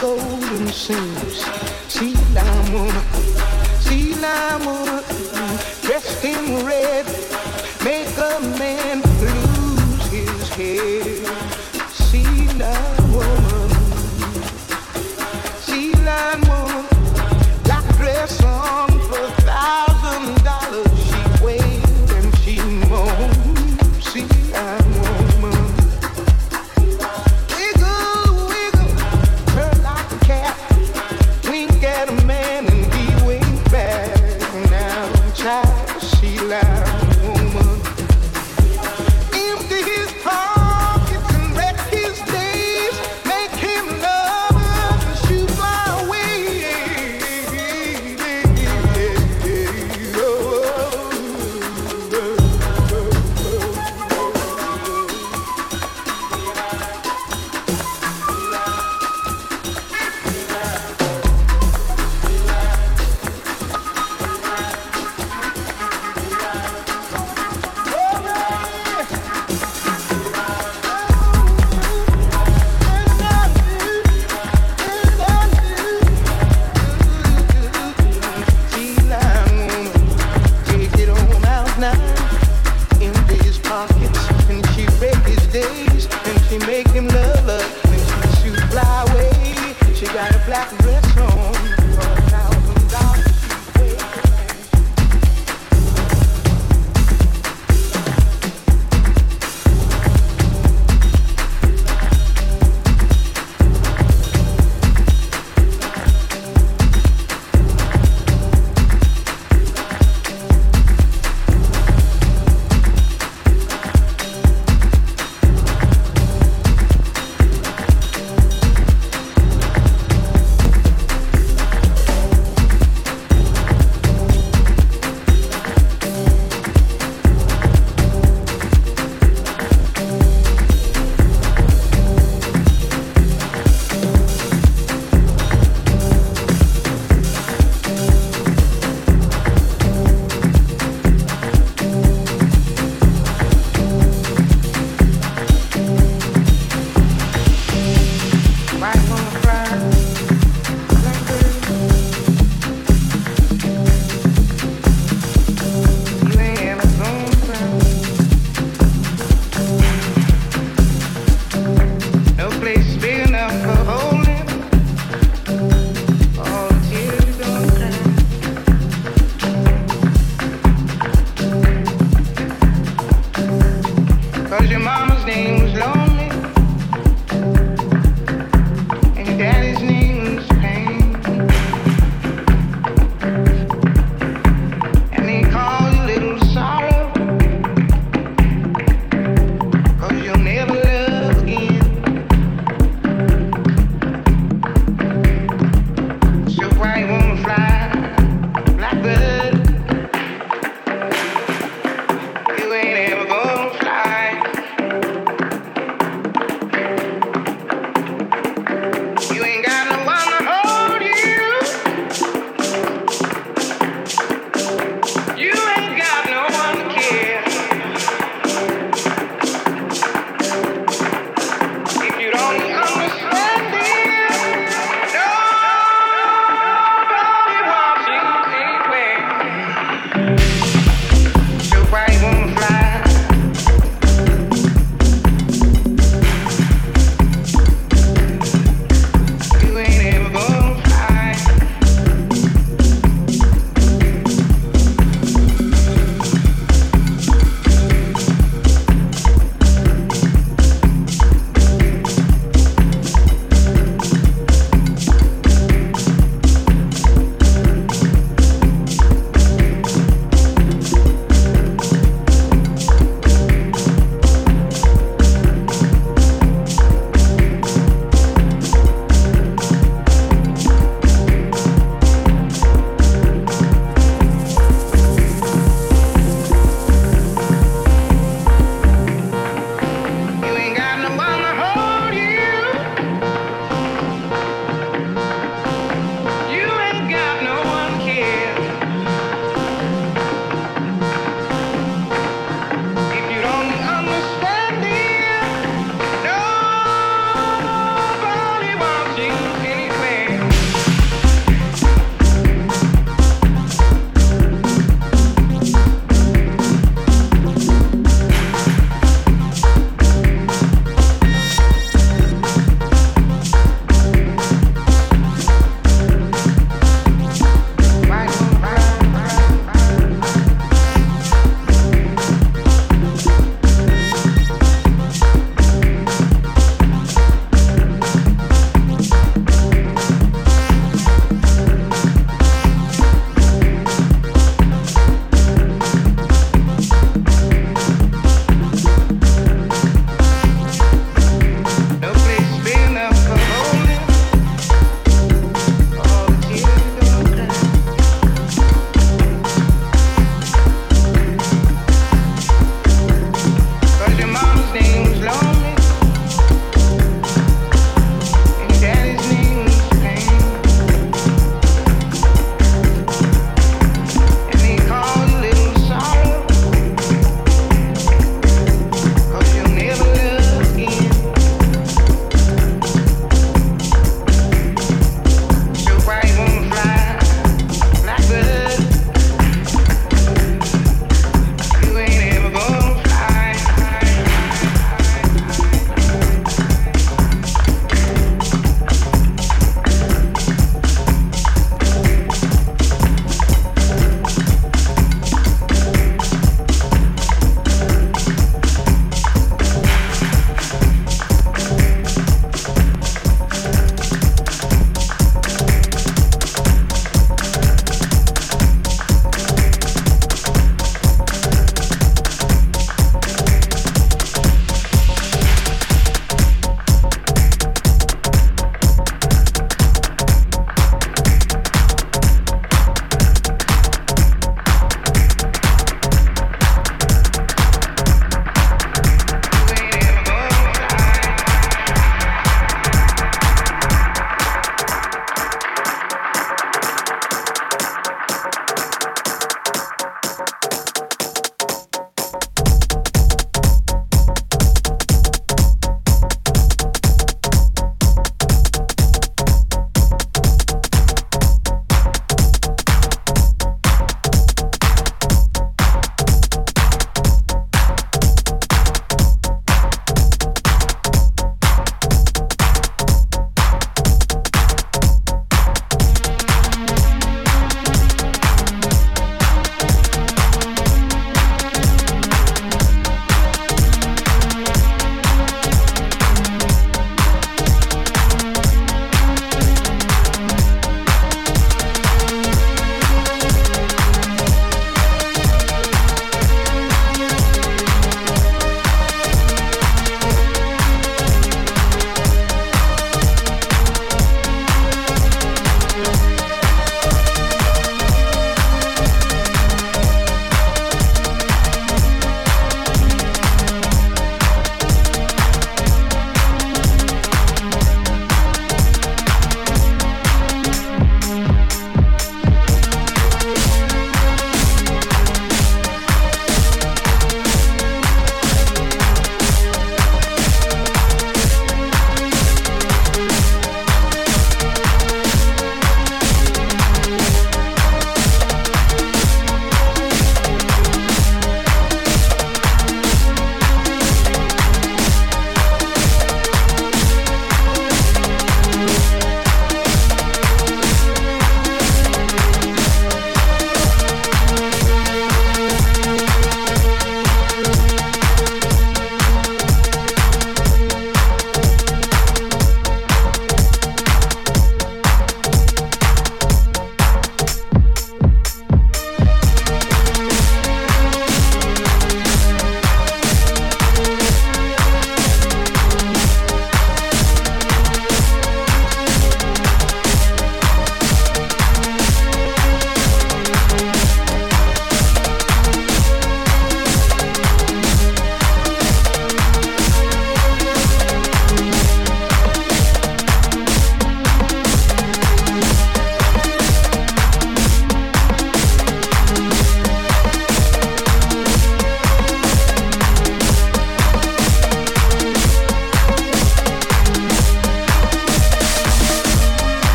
golden shoes. She lime woman, she lime woman, dressed in red.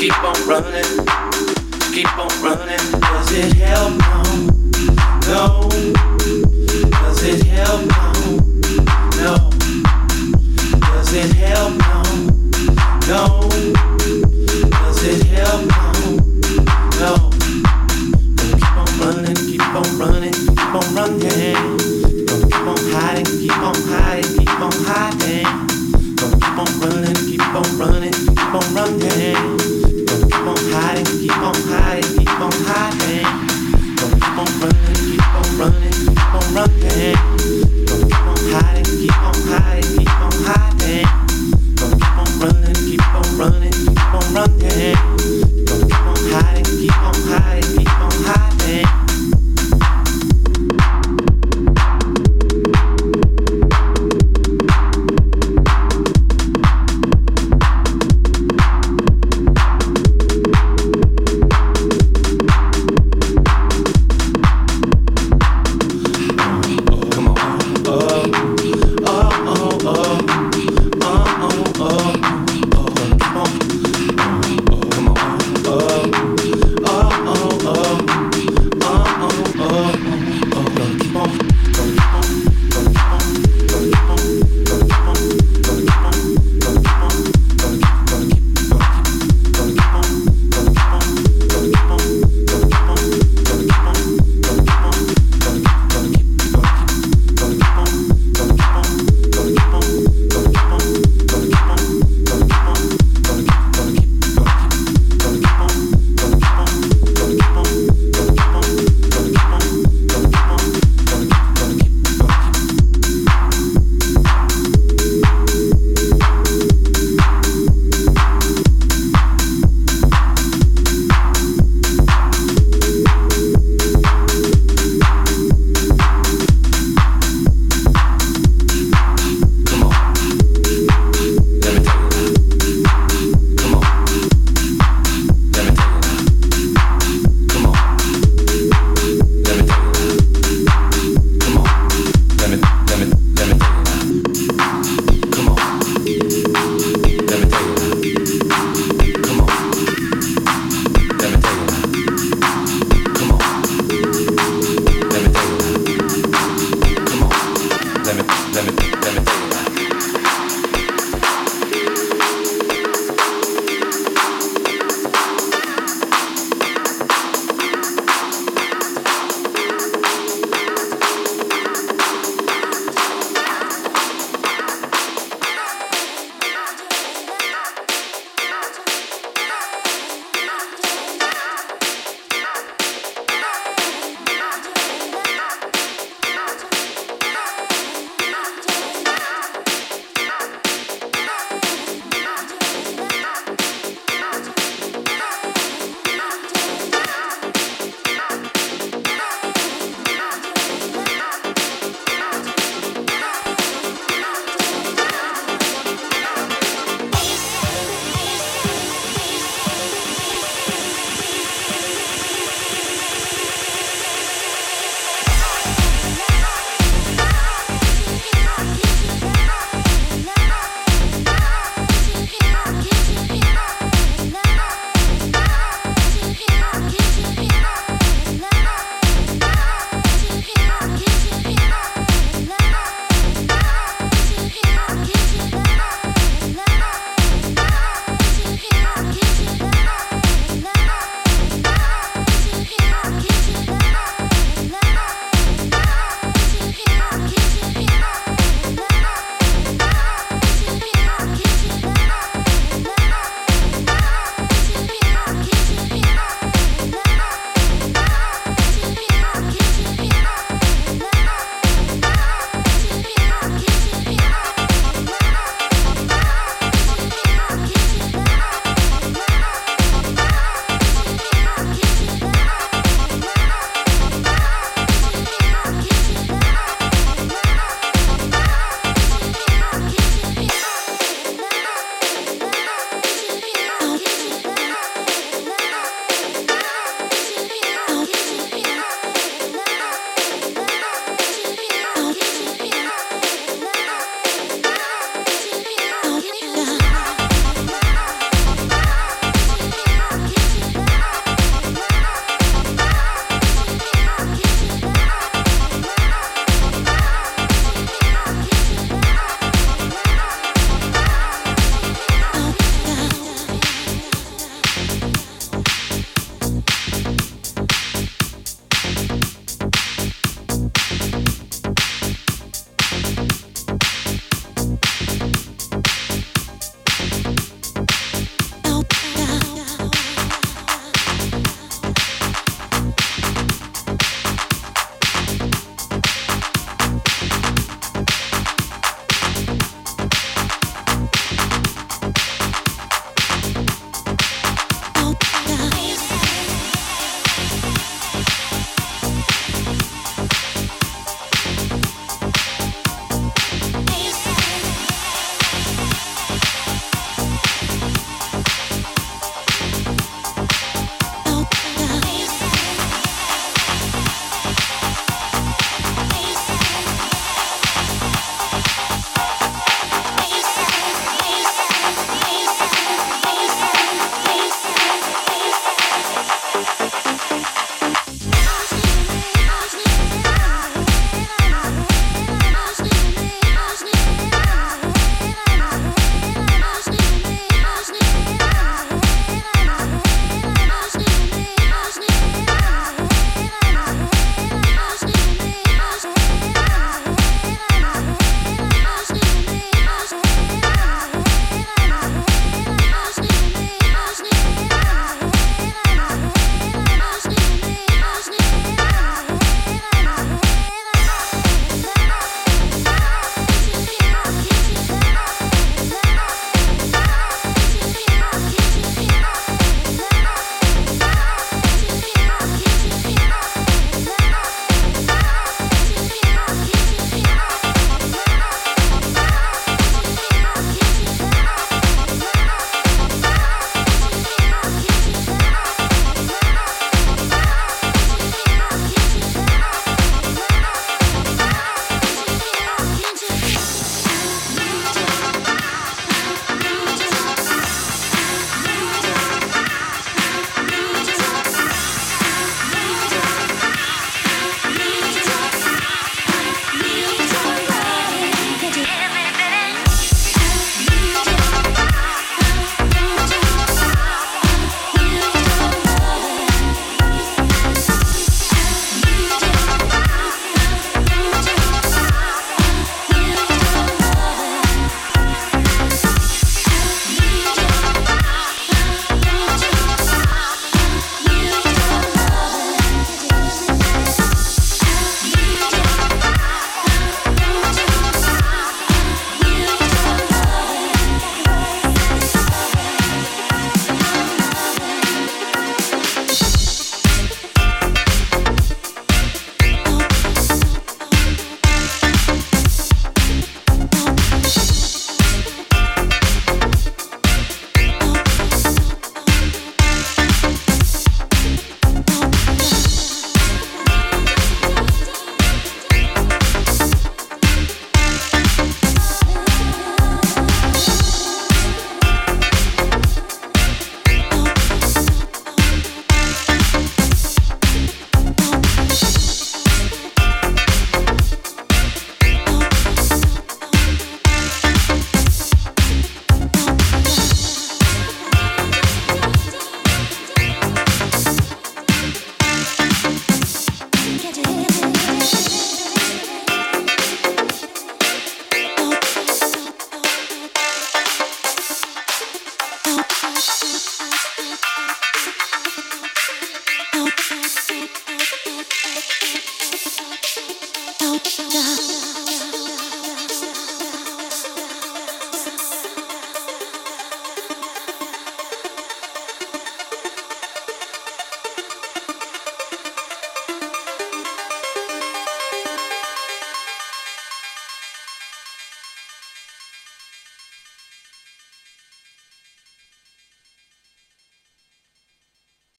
keep on running, keep on running. Does it help? No. no. Does it help? No. no. Does it help? No. no. Does it help? No. no. Keep on running, keep on running, keep on running.